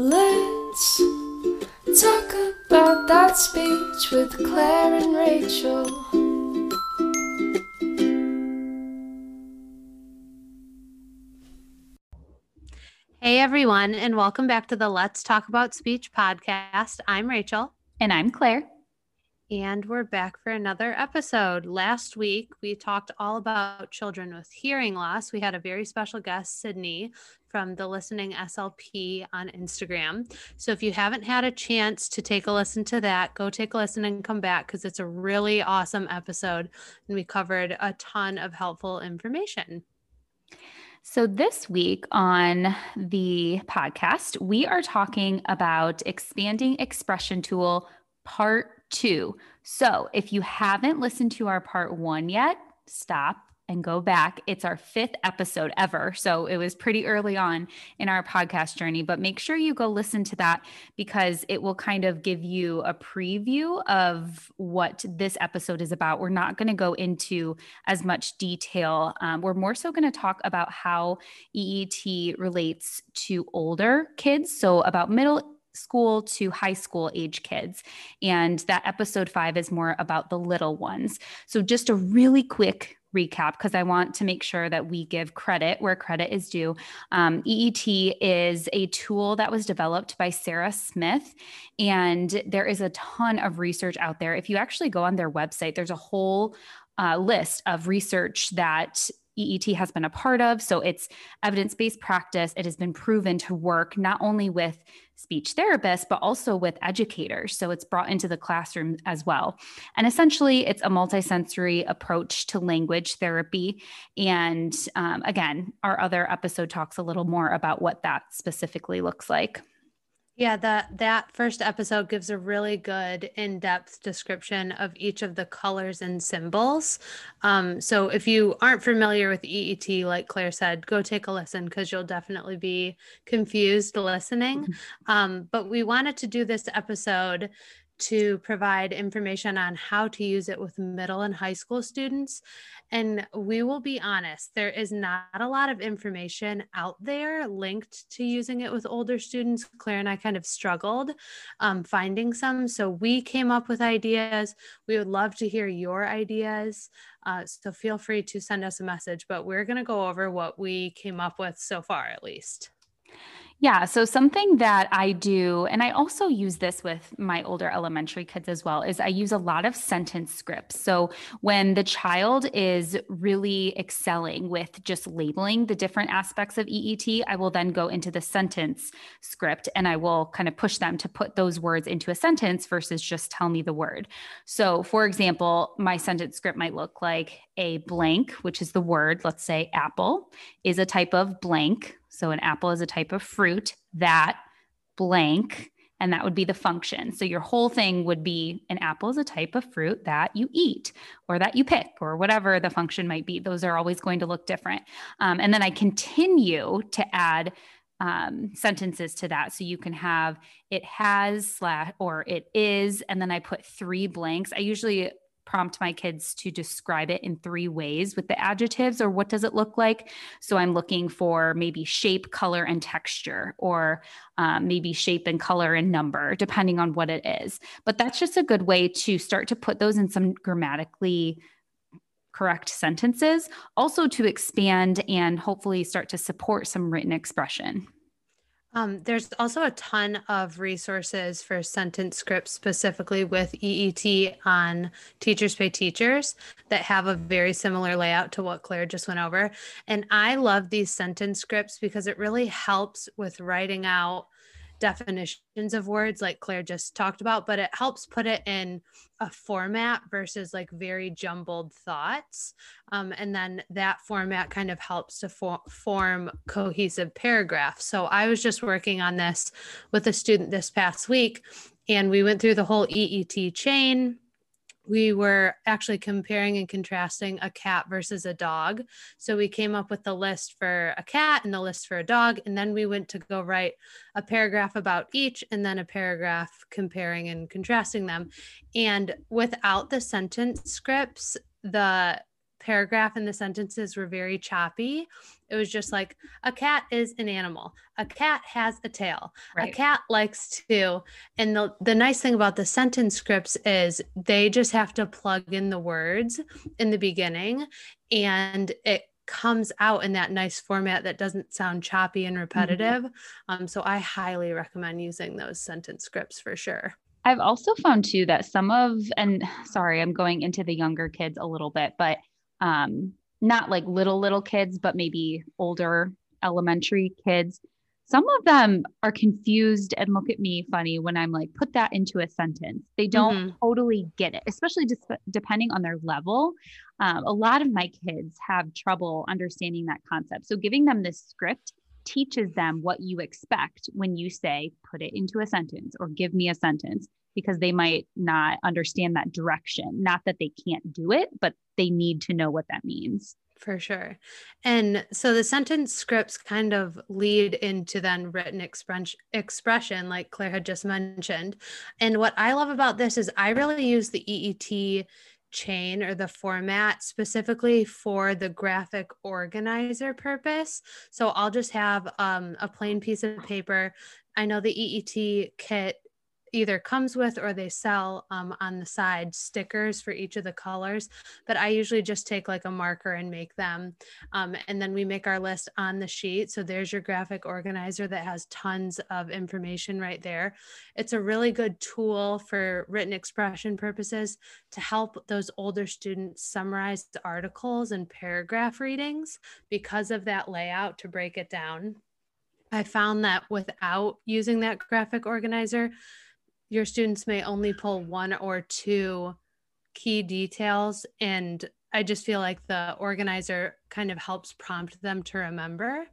Let's talk about that speech with Claire and Rachel. Hey everyone, and welcome back to the Let's Talk About Speech podcast. I'm Rachel. And I'm Claire. And we're back for another episode. Last week, we talked all about children with hearing loss. We had a very special guest, Sydney, from the Listening SLP on Instagram. So if you haven't had a chance to take a listen to that, go take a listen and come back because it's a really awesome episode. And we covered a ton of helpful information. So, this week on the podcast, we are talking about expanding expression tool part two. So if you haven't listened to our part one yet, stop and go back. It's our fifth episode ever. So it was pretty early on in our podcast journey, but make sure you go listen to that because it will kind of give you a preview of what this episode is about. We're not going to go into as much detail. Um, we're more so going to talk about how EET relates to older kids. So about middle school to high school age kids. And that episode five is more about the little ones. So, just a really quick recap because I want to make sure that we give credit where credit is due. Um, EET is a tool that was developed by Sara Smith, and there is a ton of research out there. If you actually go on their website, there's a whole uh, list of research that EET has been a part of. So it's evidence based practice. It has been proven to work not only with speech therapists, but also with educators. So it's brought into the classroom as well. And essentially, it's a multisensory approach to language therapy. And um, again, our other episode talks a little more about what that specifically looks like. Yeah, that that first episode gives a really good in-depth description of each of the colors and symbols. Um, so if you aren't familiar with EET, like Claire said, go take a listen because you'll definitely be confused listening. Mm-hmm. Um, but we wanted to do this episode to provide information on how to use it with middle and high school students. And we will be honest, there is not a lot of information out there linked to using it with older students. Claire and I kind of struggled um, finding some. So we came up with ideas. We would love to hear your ideas. Uh, so feel free to send us a message, but we're going to go over what we came up with so far, at least. Yeah. So, something that I do, and I also use this with my older elementary kids as well, is I use a lot of sentence scripts. So, when the child is really excelling with just labeling the different aspects of EET, I will then go into the sentence script and I will kind of push them to put those words into a sentence versus just tell me the word. So, for example, my sentence script might look like a blank, which is the word, let's say apple, is a type of blank so an apple is a type of fruit that blank, and that would be the function. So your whole thing would be an apple is a type of fruit that you eat or that you pick or whatever the function might be. Those are always going to look different. Um, and then I continue to add um, sentences to that. So you can have it has slash or it is, and then I put three blanks. I usually prompt my kids to describe it in three ways with the adjectives or what does it look like. So I'm looking for maybe shape, color, and texture, or um, maybe shape and color and number, depending on what it is. But that's just a good way to start to put those in some grammatically correct sentences, also to expand and hopefully start to support some written expression. Um, there's also a ton of resources for sentence scripts specifically with EET on Teachers Pay Teachers that have a very similar layout to what Claire just went over. And I love these sentence scripts because it really helps with writing out definitions of words like Claire just talked about, but it helps put it in a format versus like very jumbled thoughts. Um, and then that format kind of helps to for- form cohesive paragraphs. So I was just working on this with a student this past week, and we went through the whole EET chain we were actually comparing and contrasting a cat versus a dog. So we came up with the list for a cat and the list for a dog. And then we went to go write a paragraph about each and then a paragraph comparing and contrasting them. And without the sentence scripts, the paragraph and the sentences were very choppy. It was just like a cat is an animal. A cat has a tail. Right. A cat likes to. And the the nice thing about the sentence scripts is they just have to plug in the words in the beginning and it comes out in that nice format that doesn't sound choppy and repetitive. Mm-hmm. Um, so I highly recommend using those sentence scripts for sure. I've also found too that some of, and sorry, I'm going into the younger kids a little bit, but um, not like little, little kids, but maybe older elementary kids. Some of them are confused and look at me funny when I'm like, put that into a sentence. They don't mm-hmm. totally get it, especially just depending on their level. Um, a lot of my kids have trouble understanding that concept. So giving them this script teaches them what you expect when you say, put it into a sentence or give me a sentence because they might not understand that direction. Not that they can't do it, but they need to know what that means. For sure. And so the sentence scripts kind of lead into then written expression, expression, like Claire had just mentioned. And what I love about this is I really use the EET chain or the format specifically for the graphic organizer purpose. So I'll just have um, a plain piece of paper. I know the EET kit either comes with or they sell um, on the side stickers for each of the colors but i usually just take like a marker and make them um, and then we make our list on the sheet. So there's your graphic organizer that has tons of information right there. It's a really good tool for written expression purposes to help those older students summarize articles and paragraph readings because of that layout to break it down. I found that without using that graphic organizer, your students may only pull one or two key details and i just feel like the organizer kind of helps prompt them to remember.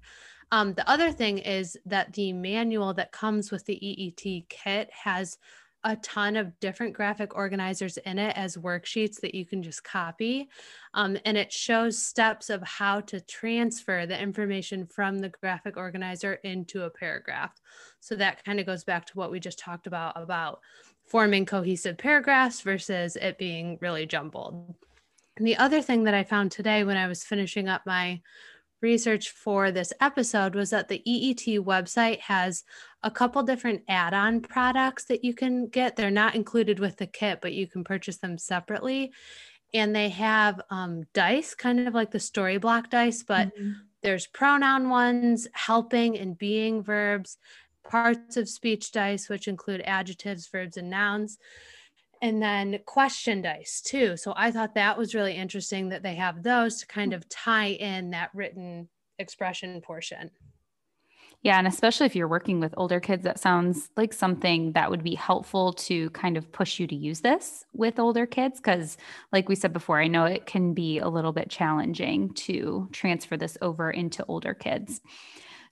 Um, the other thing is that the manual that comes with the eet kit has a ton of different graphic organizers in it as worksheets that you can just copy. Um, and it shows steps of how to transfer the information from the graphic organizer into a paragraph. So that kind of goes back to what we just talked about about forming cohesive paragraphs versus it being really jumbled. And the other thing that I found today when I was finishing up my research for this episode was that the EET website has a couple different add on products that you can get. They're not included with the kit, but you can purchase them separately. And they have um, dice, kind of like the story block dice, but mm-hmm. there's pronoun ones, helping and being verbs, parts of speech dice, which include adjectives, verbs, and nouns and then question dice too. So I thought that was really interesting that they have those to kind hmm. of tie in that written expression portion. Yeah, and especially if you're working with older kids, that sounds like something that would be helpful to kind of push you to use this with older kids. Because, like we said before, I know it can be a little bit challenging to transfer this over into older kids.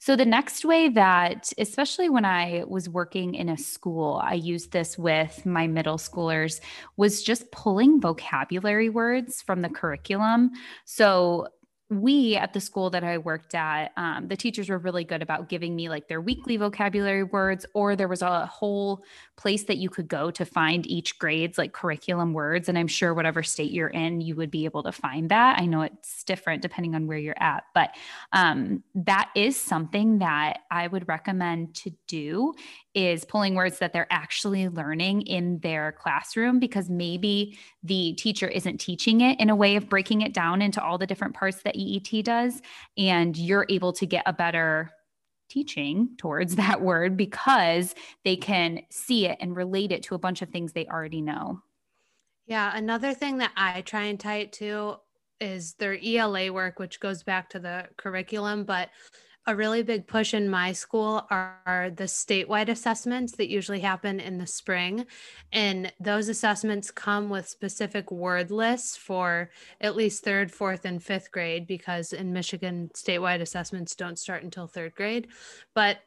So, the next way that, especially when I was working in a school, I used this with my middle schoolers was just pulling vocabulary words from the curriculum. So, we at the school that I worked at, um, the teachers were really good about giving me like their weekly vocabulary words, or there was a whole place that you could go to find each grade's like curriculum words. And I'm sure whatever state you're in, you would be able to find that. I know it's different depending on where you're at, but um, that is something that I would recommend to do is pulling words that they're actually learning in their classroom because maybe the teacher isn't teaching it in a way of breaking it down into all the different parts that EET does. And you're able to get a better teaching towards that word because they can see it and relate it to a bunch of things they already know. Yeah. Another thing that I try and tie it to is their ELA work, which goes back to the curriculum, but a really big push in my school are, the statewide assessments that usually happen in the spring. And those assessments come with specific word lists for at least third, fourth, and fifth grade, because in Michigan, statewide assessments don't start until third grade. But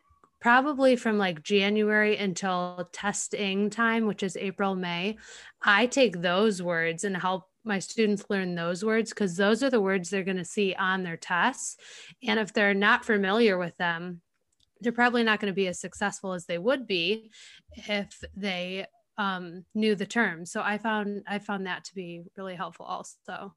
probably from like January until testing time, which is April, May, I take those words and help my students learn those words because those are the words they're going to see on their tests. And if they're not familiar with them, they're probably not going to be as successful as they would be if they um, knew the terms. So I found I found that to be really helpful also.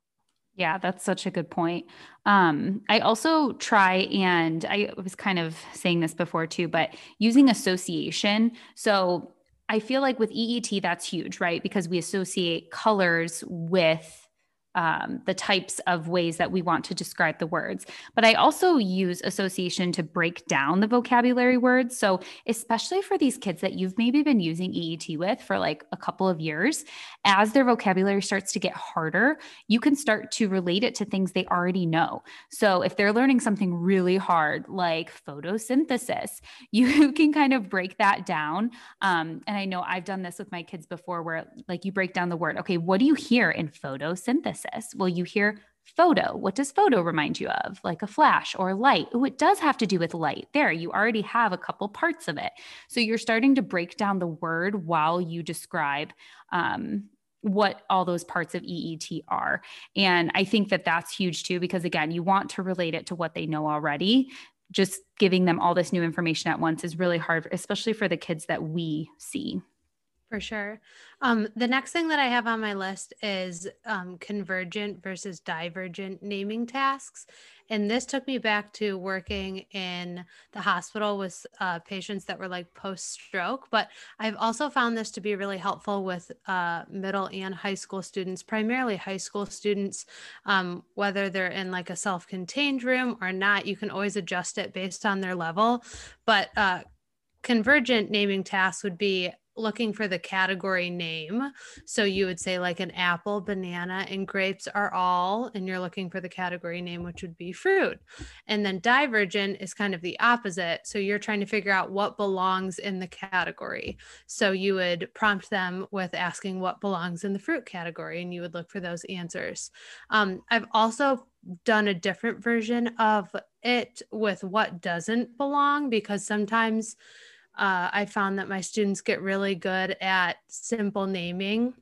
Yeah, that's such a good point. Um, I also try, and I was kind of saying this before too, but using association. So I feel like with EET, that's huge, right? Because we associate colors with um, the types of ways that we want to describe the words. But I also use association to break down the vocabulary words. So, especially for these kids that you've maybe been using EET with for like a couple of years, as their vocabulary starts to get harder, you can start to relate it to things they already know. So, if they're learning something really hard like photosynthesis, you can kind of break that down. Um, and I know I've done this with my kids before where like you break down the word, okay, what do you hear in photosynthesis? Well, you hear photo. What does photo remind you of? Like a flash or light. Oh, it does have to do with light. There, you already have a couple parts of it. So you're starting to break down the word while you describe um, what all those parts of EET are. And I think that that's huge too, because again, you want to relate it to what they know already. Just giving them all this new information at once is really hard, especially for the kids that we see. For sure. Um, the next thing that I have on my list is um, convergent versus divergent naming tasks. And this took me back to working in the hospital with uh, patients that were like post stroke. But I've also found this to be really helpful with uh, middle and high school students, primarily high school students, um, whether they're in like a self contained room or not. You can always adjust it based on their level. But uh, convergent naming tasks would be looking for the category name. So you would say like an apple, banana, and grapes are all, and you're looking for the category name, which would be fruit. And then divergent is kind of the opposite. So you're trying to figure out what belongs in the category. So you would prompt them with asking what belongs in the fruit category, and you would look for those answers. Um, I've also done a different version of it with what doesn't belong because sometimes uh, I found that my students get really good at simple naming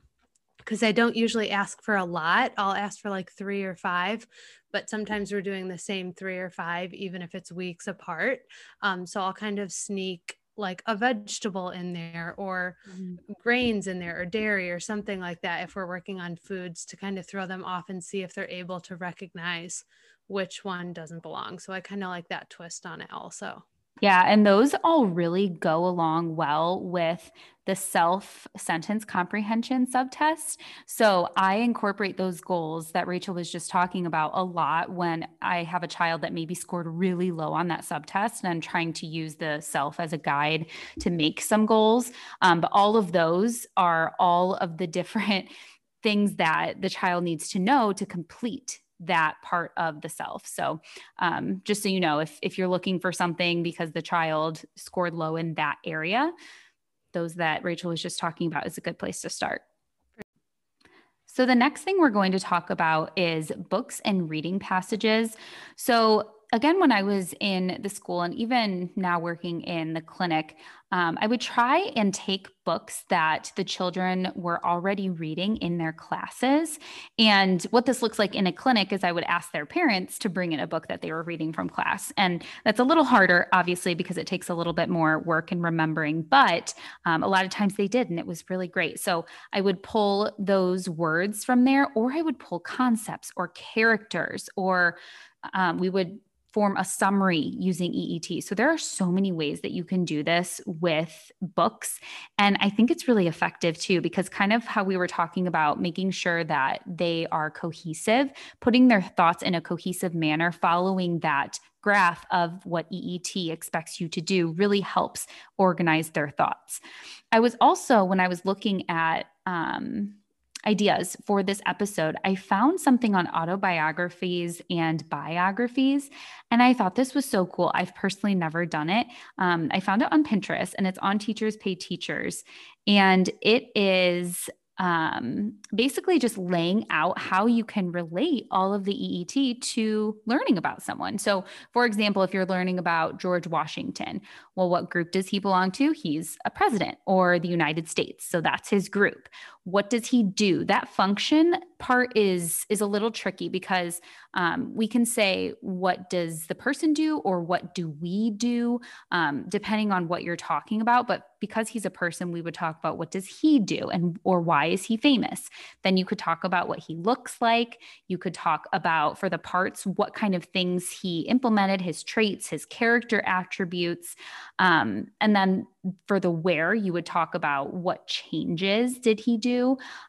because I don't usually ask for a lot. I'll ask for like three or five, but sometimes we're doing the same three or five, even if it's weeks apart. Um, so I'll kind of sneak like a vegetable in there or mm-hmm. grains in there or dairy or something like that if we're working on foods to kind of throw them off and see if they're able to recognize which one doesn't belong. So I kind of like that twist on it also. Yeah. And those all really go along well with the CELF sentence comprehension subtest. So I incorporate those goals that Rachel was just talking about a lot when I have a child that maybe scored really low on that subtest and I'm trying to use the CELF as a guide to make some goals. Um, but all of those are all of the different things that the child needs to know to complete that part of the CELF. So, um, just so you know, if if you're looking for something because the child scored low in that area, those that Rachel was just talking about is a good place to start. So, the next thing we're going to talk about is books and reading passages. So, again, when I was in the school and even now working in the clinic, um, I would try and take books that the children were already reading in their classes. And what this looks like in a clinic is I would ask their parents to bring in a book that they were reading from class. And that's a little harder, obviously, because it takes a little bit more work and remembering. But um, a lot of times they did, and it was really great. So I would pull those words from there, or I would pull concepts or characters, or um, we would form a summary using EET. So there are so many ways that you can do this with books. And I think it's really effective too, because kind of how we were talking about making sure that they are cohesive, putting their thoughts in a cohesive manner, following that graph of what EET expects you to do really helps organize their thoughts. I was also, when I was looking at, um, ideas for this episode, I found something on autobiographies and biographies. And I thought this was so cool. I've personally never done it. Um, I found it on Pinterest and it's on Teachers Pay Teachers. And it is um, basically just laying out how you can relate all of the EET to learning about someone. So, for example, if you're learning about George Washington, well, what group does he belong to? He's a president or the United States. So that's his group what does he do that function part is is a little tricky because um, we can say what does the person do or what do we do um, depending on what you're talking about but because he's a person we would talk about what does he do and or why is he famous? Then you could talk about what he looks like. You could talk about for the parts, what kind of things he implemented, his traits, his character attributes. Um, and then for the where, you would talk about what changes did he do,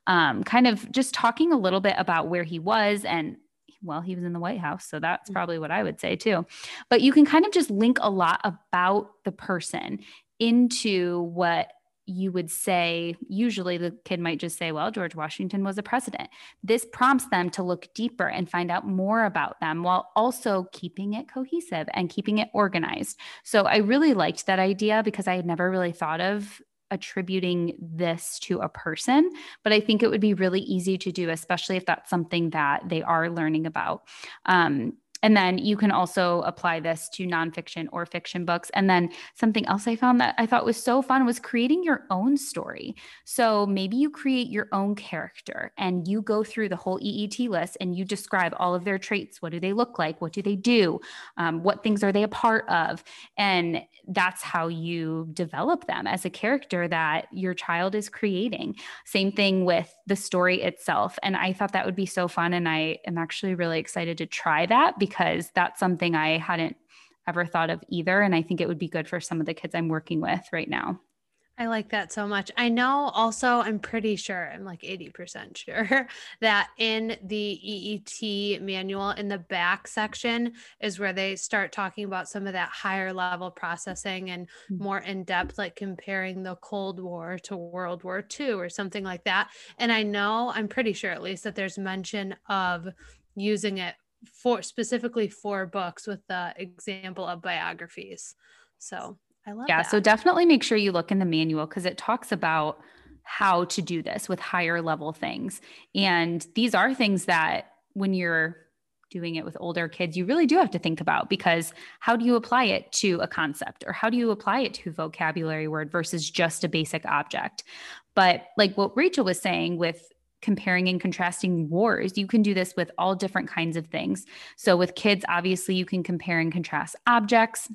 um, kind of just talking a little bit about where he was and well, he was in the White House. So that's mm. probably what I would say too. But you can kind of just link a lot about the person into what you would say, usually the kid might just say, well, George Washington was a president. This prompts them to look deeper and find out more about them while also keeping it cohesive and keeping it organized. So I really liked that idea because I had never really thought of attributing this to a person, but I think it would be really easy to do, especially if that's something that they are learning about. Um, and then you can also apply this to nonfiction or fiction books. And then something else I found that I thought was so fun was creating your own story. So maybe you create your own character and you go through the whole EET list and you describe all of their traits. What do they look like? What do they do? Um, what things are they a part of? And that's how you develop them as a character that your child is creating. Same thing with the story itself. And I thought that would be so fun. And I am actually really excited to try that because that's something I hadn't ever thought of either. And I think it would be good for some of the kids I'm working with right now. I like that so much. I know also, I'm pretty sure, I'm like 80% sure that in the EET manual, in the back section, is where they start talking about some of that higher level processing and mm-hmm. more in depth, like comparing the Cold War to World War II or something like that. And I know, I'm pretty sure at least, that there's mention of using it for specifically for books with the example of biographies. So I love yeah, that. so definitely make sure you look in the manual because it talks about how to do this with higher level things. And these are things that when you're doing it with older kids, you really do have to think about because how do you apply it to a concept or how do you apply it to a vocabulary word versus just a basic object? But like what Rachel was saying with comparing and contrasting wars. You can do this with all different kinds of things. So, with kids, obviously, you can compare and contrast objects.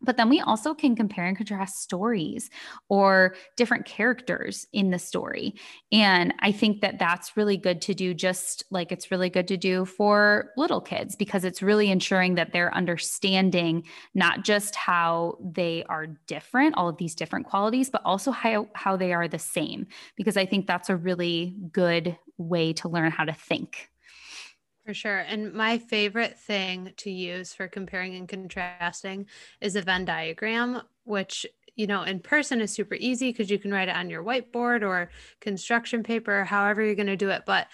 But then we also can compare and contrast stories or different characters in the story. And I think that that's really good to do, just like it's really good to do for little kids, because it's really ensuring that they're understanding not just how they are different, all of these different qualities, but also how, how they are the same. Because I think that's a really good way to learn how to think. For sure. And my favorite thing to use for comparing and contrasting is a Venn diagram, which, you know, in person is super easy because you can write it on your whiteboard or construction paper, however you're going to do it. But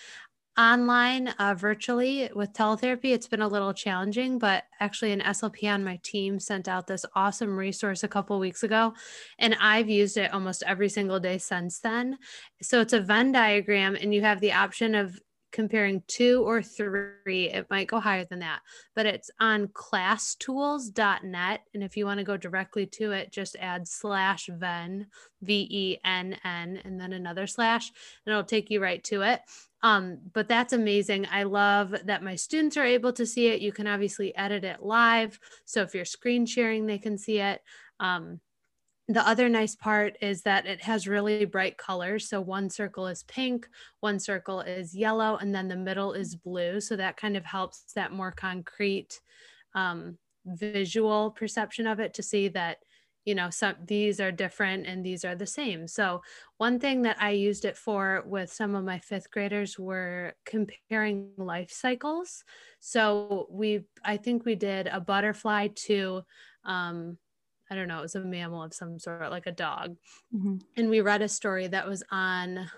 online, uh, virtually with teletherapy, it's been a little challenging. But actually, an SLP on my team sent out this awesome resource a couple weeks ago, and I've used it almost every single day since then. So it's a Venn diagram, and you have the option of comparing two or three. It might go higher than that, but it's on classtools.net. And if you want to go directly to it, just add slash Venn, V E N N, and then another slash, and it'll take you right to it. Um, but that's amazing. I love that my students are able to see it. You can obviously edit it live. So if you're screen sharing, they can see it. Um, the other nice part is that it has really bright colors. So one circle is pink, one circle is yellow, and then the middle is blue. So that kind of helps that more concrete um, visual perception of it to see that you know some these are different and these are the same so one thing that i used it for with some of my fifth graders were comparing life cycles so we i think we did a butterfly to um, I don't know, it was a mammal of some sort, like a dog. Mm-hmm. And we read a story that was on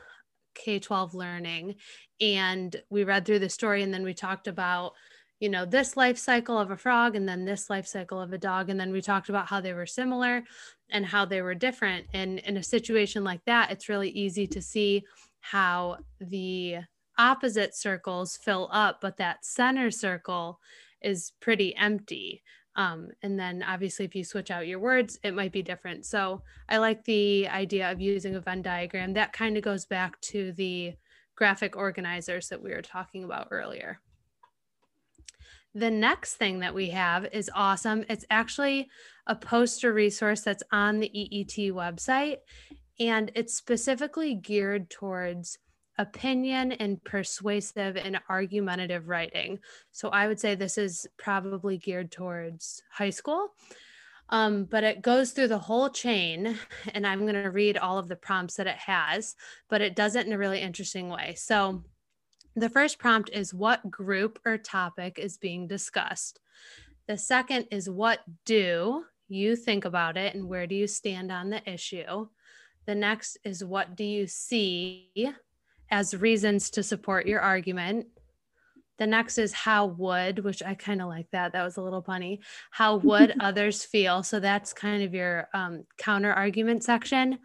K 12 learning. And we read through the story and then we talked about, you know, this life cycle of a frog and then this life cycle of a dog. And then we talked about how they were similar and how they were different. And in a situation like that, it's really easy to see how the opposite circles fill up, but that center circle is pretty empty. Um, and then obviously, if you switch out your words, it might be different. So I like the idea of using a Venn diagram. That kind of goes back to the graphic organizers that we were talking about earlier. The next thing that we have is awesome. It's actually a poster resource that's on the EET website, and it's specifically geared towards opinion and persuasive and argumentative writing. So I would say this is probably geared towards high school. Um, but it goes through the whole chain, and I'm going to read all of the prompts that it has, but it does it in a really interesting way. So, the first prompt is what group or topic is being discussed. The second is what do you think about it and where do you stand on the issue? The next is what do you see as reasons to support your argument? The next is how would, which I kind of like that. That was a little funny. How would others feel? So that's kind of your um, counter argument section.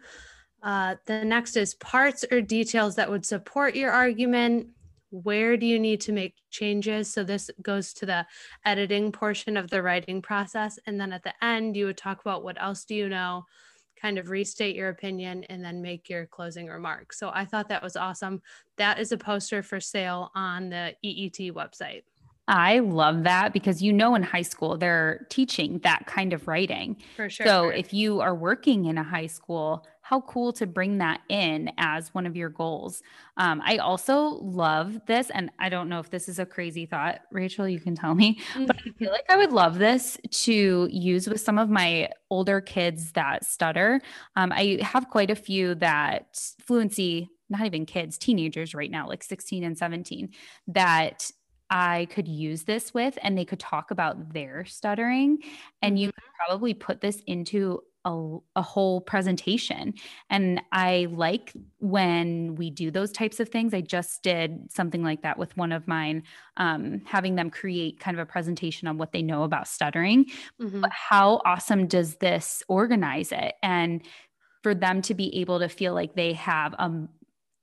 Uh, the next is parts or details that would support your argument. Where do you need to make changes? So this goes to the editing portion of the writing process. And then at the end, you would talk about what else do you know? Kind of restate your opinion and then make your closing remarks. So I thought that was awesome. That is a poster for sale on the EET website. I love that because you know in high school they're teaching that kind of writing. For sure. So if you are working in a high school, how cool to bring that in as one of your goals. Um, I also love this, and I don't know if this is a crazy thought, Rachel, you can tell me, but I feel like I would love this to use with some of my older kids that stutter. Um, I have quite a few that fluency, not even kids, teenagers right now, like 16 and 17, that I could use this with and they could talk about their stuttering. And mm-hmm. you could probably put this into a, a, whole presentation. And I like when we do those types of things. I just did something like that with one of mine, um, having them create kind of a presentation on what they know about stuttering. Mm-hmm. But how awesome does this organize it? And for them to be able to feel like they have a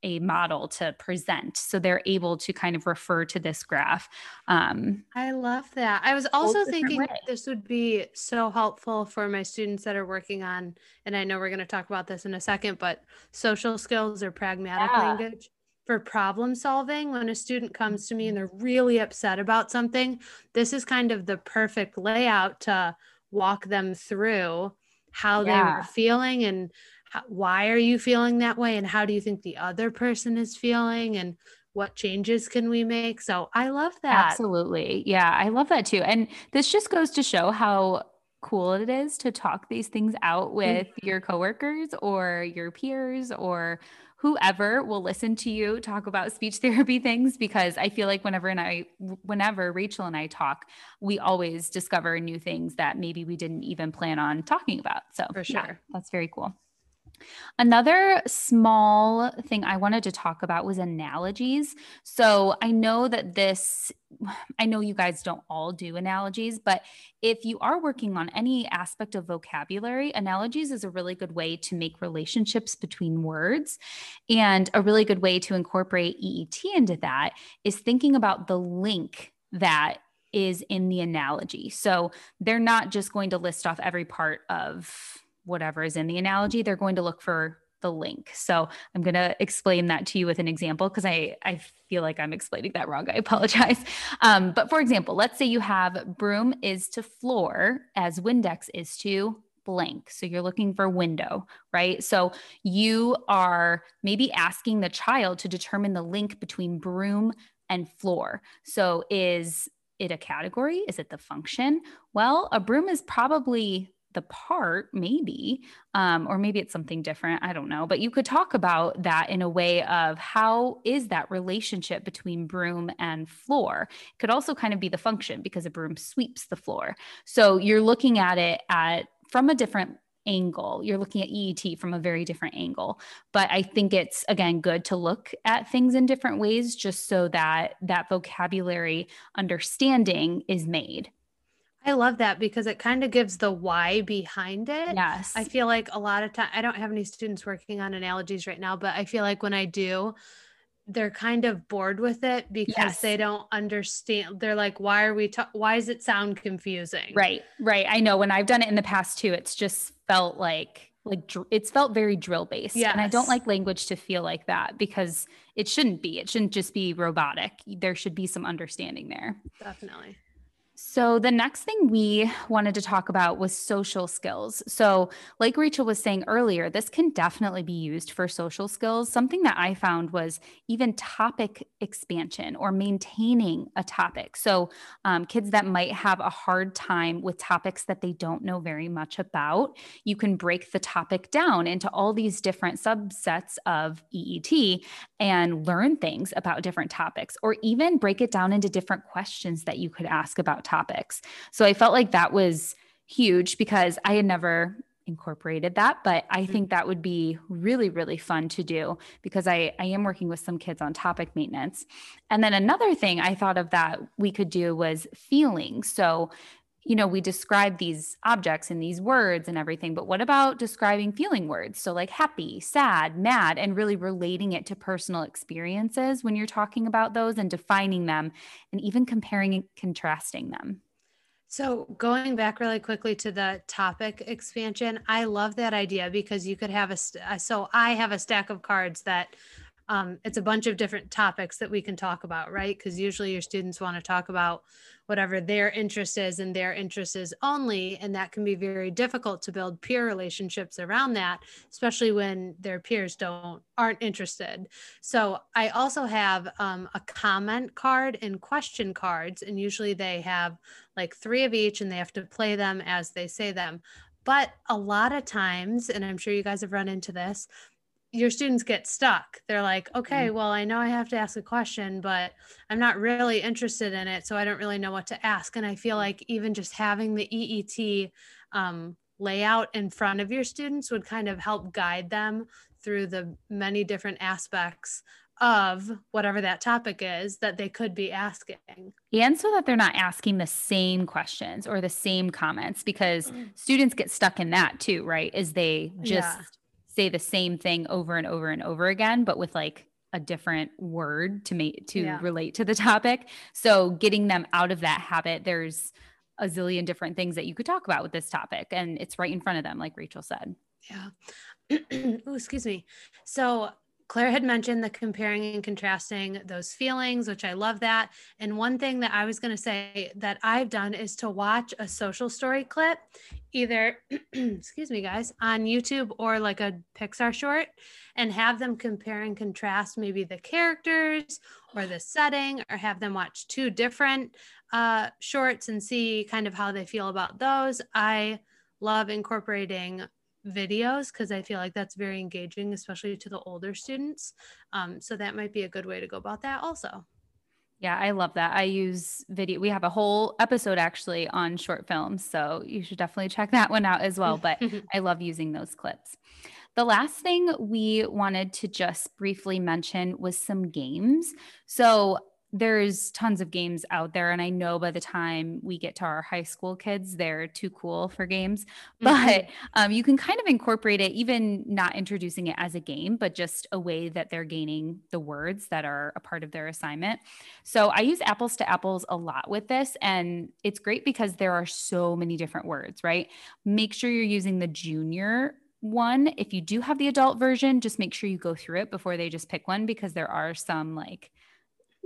a model to present. So they're able to kind of refer to this graph. Um, I love that. I was also thinking this would be so helpful for my students that are working on, and I know we're going to talk about this in a second, but social skills or pragmatic yeah. language for problem solving. When a student comes to me and they're really upset about something, this is kind of the perfect layout to walk them through how yeah. they were feeling and why are you feeling that way and how do you think the other person is feeling and what changes can we make so i love that absolutely yeah i love that too and this just goes to show how cool it is to talk these things out with mm-hmm. your coworkers or your peers or whoever will listen to you talk about speech therapy things because I feel like whenever and I whenever Rachel and I talk, we always discover new things that maybe we didn't even plan on talking about. So for sure. Yeah, that's very cool. Another small thing I wanted to talk about was analogies. So I know that this, I know you guys don't all do analogies, but if you are working on any aspect of vocabulary, analogies is a really good way to make relationships between words. And a really good way to incorporate EET into that is thinking about the link that is in the analogy. So they're not just going to list off every part of whatever is in the analogy, they're going to look for the link. So I'm going to explain that to you with an example because I, I feel like I'm explaining that wrong. I apologize. Um, but for example, let's say you have broom is to floor as Windex is to blank. So you're looking for window, right? So you are maybe asking the child to determine the link between broom and floor. So is it a category? Is it the function? Well, a broom is probably the part maybe um, or maybe it's something different i don't know but you could talk about that in a way of how is that relationship between broom and floor? It could also kind of be the function because a broom sweeps the floor. So you're looking at it at from a different angle. You're looking at eet from a very different angle. But i think it's again good to look at things in different ways just so that that vocabulary understanding is made I love that because it kind of gives the why behind it. Yes. I feel like a lot of time I don't have any students working on analogies right now, but I feel like when I do, they're kind of bored with it because yes. they don't understand. They're like, why are we, ta- why does it sound confusing? Right. Right. I know when I've done it in the past too, it's just felt like, like dr- it's felt very drill based. Yeah. And I don't like language to feel like that because it shouldn't be. It shouldn't just be robotic. There should be some understanding there. Definitely. So, the next thing we wanted to talk about was social skills. So, like Rachel was saying earlier, this can definitely be used for social skills. Something that I found was even topic expansion or maintaining a topic. So, um, kids that might have a hard time with topics that they don't know very much about, you can break the topic down into all these different subsets of EET and learn things about different topics, or even break it down into different questions that you could ask about topics. So I felt like that was huge because I had never incorporated that but i mm-hmm. think that would be really really fun to do because I, I am working with some kids on topic maintenance and then another thing i thought of that we could do was feeling so you know we describe these objects and these words and everything but what about describing feeling words so like happy sad mad and really relating it to personal experiences when you're talking about those and defining them and even comparing and contrasting them so, going back really quickly to the topic expansion, I love that idea because you could have a. Uh, so, I have a stack of cards that um, it's a bunch of different topics that we can talk about, right? Because usually your students want to talk about whatever their interest is and their interest is only. And that can be very difficult to build peer relationships around that, especially when their peers don't aren't interested. So I also have um, a comment card and question cards, and usually they have like three of each and they have to play them as they say them. But a lot of times, and I'm sure you guys have run into this, your students get stuck. They're like, okay, mm-hmm. well, I know I have to ask a question, but I'm not really interested in it. So I don't really know what to ask. And I feel like even just having the EET um, layout in front of your students would kind of help guide them through the many different aspects of whatever that topic is that they could be asking. And so that they're not asking the same questions or the same comments because mm. students get stuck in that too, right? Is they just yeah say the same thing over and over and over again, but with like a different word to make to yeah. relate to the topic. So getting them out of that habit, there's a zillion different things that you could talk about with this topic, and it's right in front of them, like Rachel said. Yeah. oh, excuse me. So Claire had mentioned the comparing and contrasting those feelings, which I love that. And one thing that I was going to say that I've done is to watch a social story clip, either, excuse me, guys, on YouTube or like a Pixar short, and have them compare and contrast maybe the characters or the setting, or have them watch two different uh, shorts and see kind of how they feel about those. I love incorporating videos because I feel like that's very engaging, especially to the older students. Um, so that might be a good way to go about that also. Yeah, I love that. I use video. We have a whole episode actually on short films. So you should definitely check that one out as well. But I love using those clips. The last thing we wanted to just briefly mention was some games. So there's tons of games out there and i know by the time we get to our high school kids they're too cool for games but mm-hmm. um, you can kind of incorporate it even not introducing it as a game but just a way that they're gaining the words that are a part of their assignment. So i use apples to apples a lot with this and it's great because there are so many different words right? Make sure you're using the junior one. If you do have the adult version just make sure you go through it before they just pick one because there are some like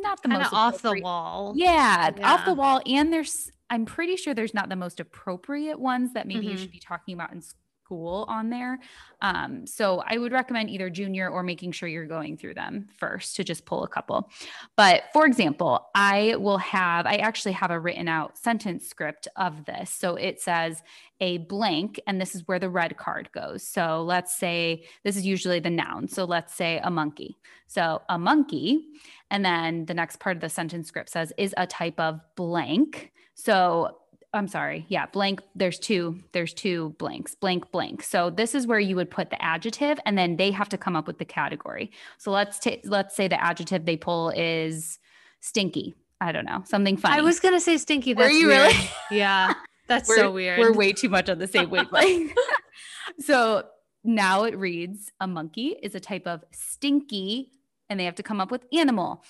not the most off the wall. Yeah, yeah, off the wall. And there's, I'm pretty sure there's not the most appropriate ones that maybe mm-hmm. you should be talking about in school on there. Um, so I would recommend either junior or making sure you're going through them first to just pull a couple. But for example, I will have, I actually have a written out sentence script of this. So it says a blank, and this is where the red card goes. So let's say this is usually the noun. So let's say a monkey. So a monkey. And then the next part of the sentence script says is a type of blank. So I'm sorry. Yeah, blank. There's two. There's two blanks. Blank, blank. So this is where you would put the adjective, and then they have to come up with the category. So let's take. Let's say the adjective they pull is stinky. I don't know something funny. I was gonna say stinky. That's Were you weird. really? Yeah, that's so weird. We're way too much on the same wavelength. so now it reads: a monkey is a type of stinky, and they have to come up with animal.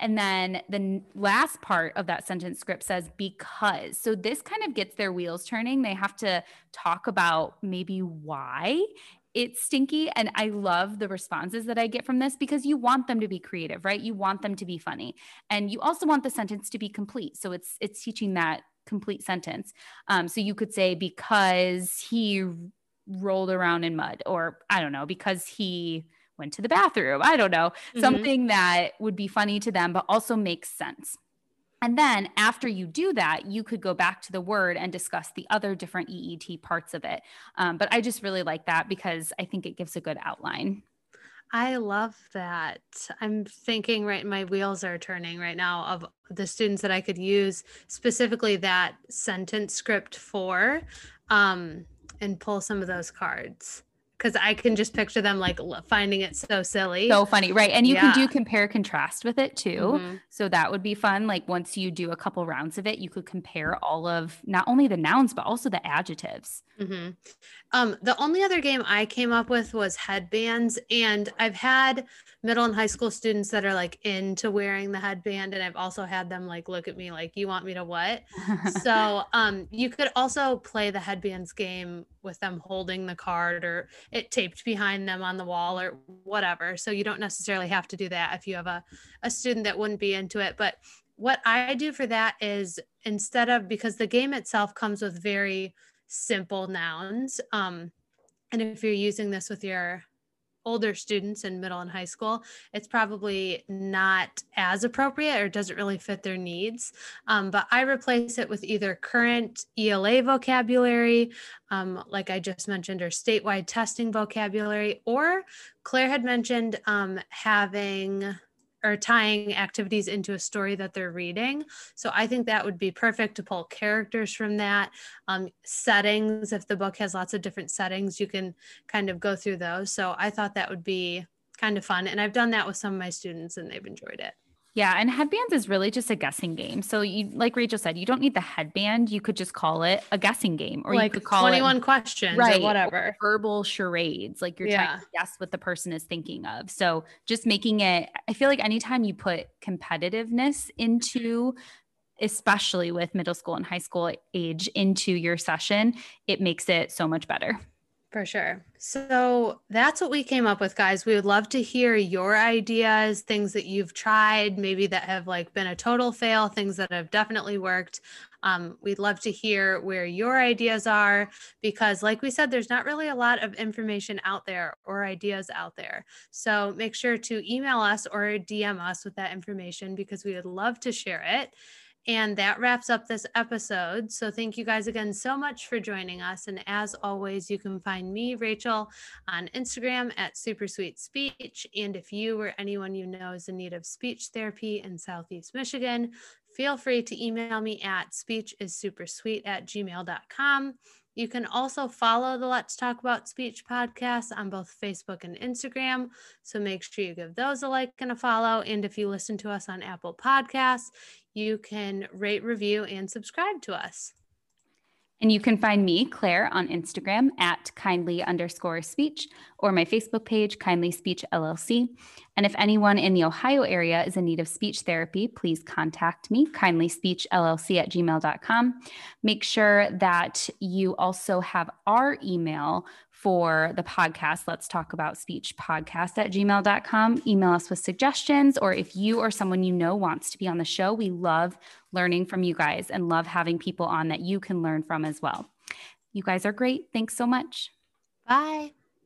And then the last part of that sentence script says because. So this kind of gets their wheels turning. They have to talk about maybe why it's stinky. And I love the responses that I get from this because you want them to be creative, right? You want them to be funny. And you also want the sentence to be complete. So it's it's teaching that complete sentence. Um, so you could say, because he rolled around in mud, or I don't know, because he went to the bathroom. I don't know, mm-hmm. something that would be funny to them, but also makes sense. And then after you do that, you could go back to the word and discuss the other different EET parts of it. Um, but I just really like that because I think it gives a good outline. I love that. I'm thinking right my wheels are turning right now of the students that I could use specifically that sentence script for um and pull some of those cards because I can just picture them like finding it so silly. So funny. Right. And you yeah. can do compare contrast with it too. Mm-hmm. So that would be fun. Like once you do a couple rounds of it, you could compare all of not only the nouns, but also the adjectives. Mm-hmm. Um, the only other game I came up with was headbands. And I've had middle and high school students that are like into wearing the headband. And I've also had them like look at me like, you want me to what? so um, you could also play the headbands game with them holding the card or it taped behind them on the wall or whatever. So you don't necessarily have to do that if you have a, a student that wouldn't be into it. But what I do for that is instead of because the game itself comes with very simple nouns. Um, and if you're using this with your older students in middle and high school, it's probably not as appropriate or doesn't really fit their needs. Um, but I replace it with either current ELA vocabulary, um, like I just mentioned, or statewide testing vocabulary, or Claire had mentioned um, having or tying activities into a story that they're reading. So I think that would be perfect to pull characters from that. Um, settings, if the book has lots of different settings, you can kind of go through those. So I thought that would be kind of fun. And I've done that with some of my students and they've enjoyed it. Yeah, and headbands is really just a guessing game. So you like Rachel said, you don't need the headband. You could just call it a guessing game, or like you could call 21 it questions, right? whatever. verbal charades, like you're yeah. trying to guess what the person is thinking of. So just making it. I feel like anytime you put competitiveness into especially with middle school and high school age into your session, it makes it so much better. For sure. So that's what we came up with, guys. We would love to hear your ideas, things that you've tried, maybe that have like been a total fail, things that have definitely worked. Um, we'd love to hear where your ideas are because, like we said, there's not really a lot of information out there or ideas out there. So make sure to email us or DM us with that information because we would love to share it. And that wraps up this episode. So thank you guys again so much for joining us. And as always, you can find me, Rachel, on Instagram at Super Sweet Speech. And if you or anyone you know is in need of speech therapy in Southeast Michigan, feel free to email me at speechissupersweet at gmail.com. You can also follow the Let's Talk About Speech podcast on both Facebook and Instagram. So make sure you give those a like and a follow. And if you listen to us on Apple Podcasts, you can rate, review, and subscribe to us. And you can find me, Claire, on Instagram at kindly underscore speech or my Facebook page, Kindly Speech LLC. And if anyone in the Ohio area is in need of speech therapy, please contact me, kindly speech LLC at gmail.com. Make sure that you also have our email for the podcast, Let's Talk About Speech podcast at gmail.com. Email us with suggestions, or if you or someone you know wants to be on the show, we love learning from you guys and love having people on that you can learn from as well. You guys are great. Thanks so much. Bye.